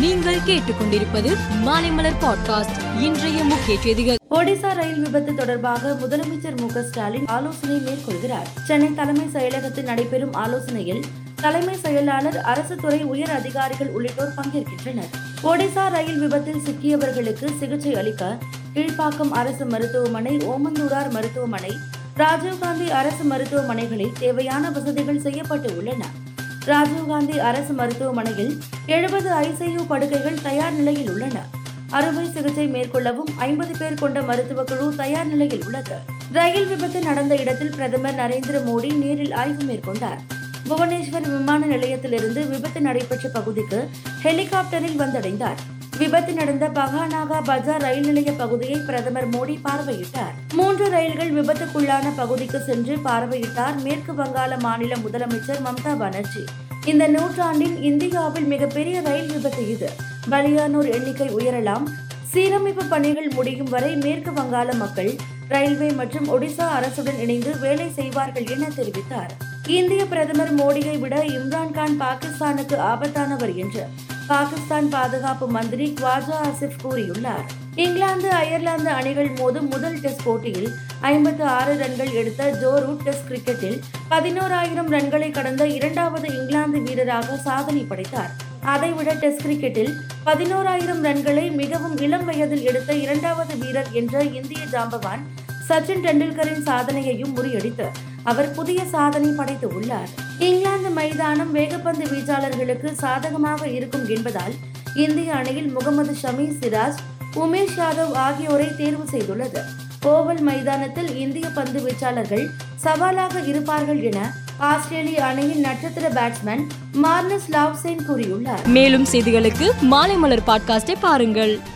நீங்கள் கேட்டுக்கொண்டிருப்பது மாலைமலர் பாட்காஸ்ட். இன்றைய முக்கிய செய்திகள். ஒடிசா ரயில் விபத்து தொடர்பாக முதலமைச்சர் மு ஸ்டாலின் ஆலோசனை மேற்கொள்கிறார். சென்னை தலைமை செயலகத்தில் நடைபெறும் ஆலோசனையில் தலைமை செயலாளர் அரசு துறை உயர் அதிகாரிகள் உள்ளிட்டோர் பங்கேற்கின்றனர். ஒடிசா ரயில் விபத்தில் சிக்கியவர்களுக்கு சிகிச்சை அளிக்க கீழ்ப்பாக்கம் அரசு மருத்துவமனை ஓமந்தூரார் மருத்துவமனை ராஜீவ்காந்தி அரசு மருத்துவமனைகளில் தேவையான வசதிகள் செய்யப்பட்டு உள்ளன. ராஜீவ்காந்தி அரசு மருத்துவமனையில் எழுபது ஐசியு படுக்கைகள் தயார் நிலையில் உள்ளன. அறுவை சிகிச்சை மேற்கொள்ளவும் ஐம்பது பேர் கொண்ட மருத்துவக் குழு தயார் நிலையில் உள்ளது. ரயில் விபத்து நடந்த இடத்தில் பிரதமர் நரேந்திர மோடி நேரில் ஆய்வு மேற்கொண்டார். புவனேஸ்வர் விமான நிலையத்திலிருந்து விபத்து நடைபெற்ற பகுதிக்கு ஹெலிகாப்டரில் வந்தடைந்தார். விபத்து நடந்த பகானாகா பஜார் ரயில் நிலைய பகுதியை பிரதமர் மோடி பார்வையிட்டார். மூன்று ரயில்கள் விபத்துக்குள்ளான பகுதிக்கு சென்று பார்வையிட்டார் மேற்கு வங்காள மாநில முதலமைச்சர் மம்தா பானர்ஜி. இந்த நூற்றாண்டின் இந்தியாவில் மிகப்பெரிய ரயில் விபத்து இது. பலியானோர் எண்ணிக்கை உயரலாம். சீரமைப்பு பணிகள் முடியும் வரை மேற்கு வங்காள மக்கள் ரயில்வே மற்றும் ஒடிசா அரசுடன் இணைந்து வேலை செய்வார்கள் என தெரிவித்தார். இந்திய பிரதமர் மோடியை விட இம்ரான்கான் பாகிஸ்தானுக்கு ஆபத்தானவர் என்று பாகிஸ்தான் பாதுகாப்பு மந்திரி குவாஜா ஆசிப் கூறியுள்ளார். இங்கிலாந்து அயர்லாந்து அணிகள் மோதும் முதல் டெஸ்ட் போட்டியில் ஐம்பத்து ஆறு ரன்கள் எடுத்த ஜோ ரூட் டெஸ்ட் கிரிக்கெட்டில் பதினோராயிரம் ரன்களை கடந்த இரண்டாவது இங்கிலாந்து வீரராக சாதனை படைத்தார். அதைவிட டெஸ்ட் கிரிக்கெட்டில் பதினோராயிரம் ரன்களை மிகவும் இளம் வயதில் எடுத்த இரண்டாவது வீரர் என்ற இந்திய ஜாம்பவான் சச்சின் டெண்டுல்கரின் சாதனையையும் முறியடித்து அவர் புதிய சாதனை படைத்து உள்ளார். இங்கிலாந்து மைதானம் வேகப்பந்து வீச்சாளர்களுக்கு சாதகமாக இருக்கும் என்பதால் இந்திய அணியில் முகமது ஷமி சிராஜ் உமேஷ் யாதவ் ஆகியோரை தேர்வு செய்துள்ளது. ஓவல் மைதானத்தில் இந்திய பந்து வீச்சாளர்கள் சவாலாக இருப்பார்கள் என ஆஸ்திரேலிய அணியின் நட்சத்திர பேட்ஸ்மேன் மார்னஸ் லாவ்சேன் கூறியுள்ளார். மேலும் செய்திகளுக்கு மாலைமலர் பாட்காஸ்டை பாருங்கள்.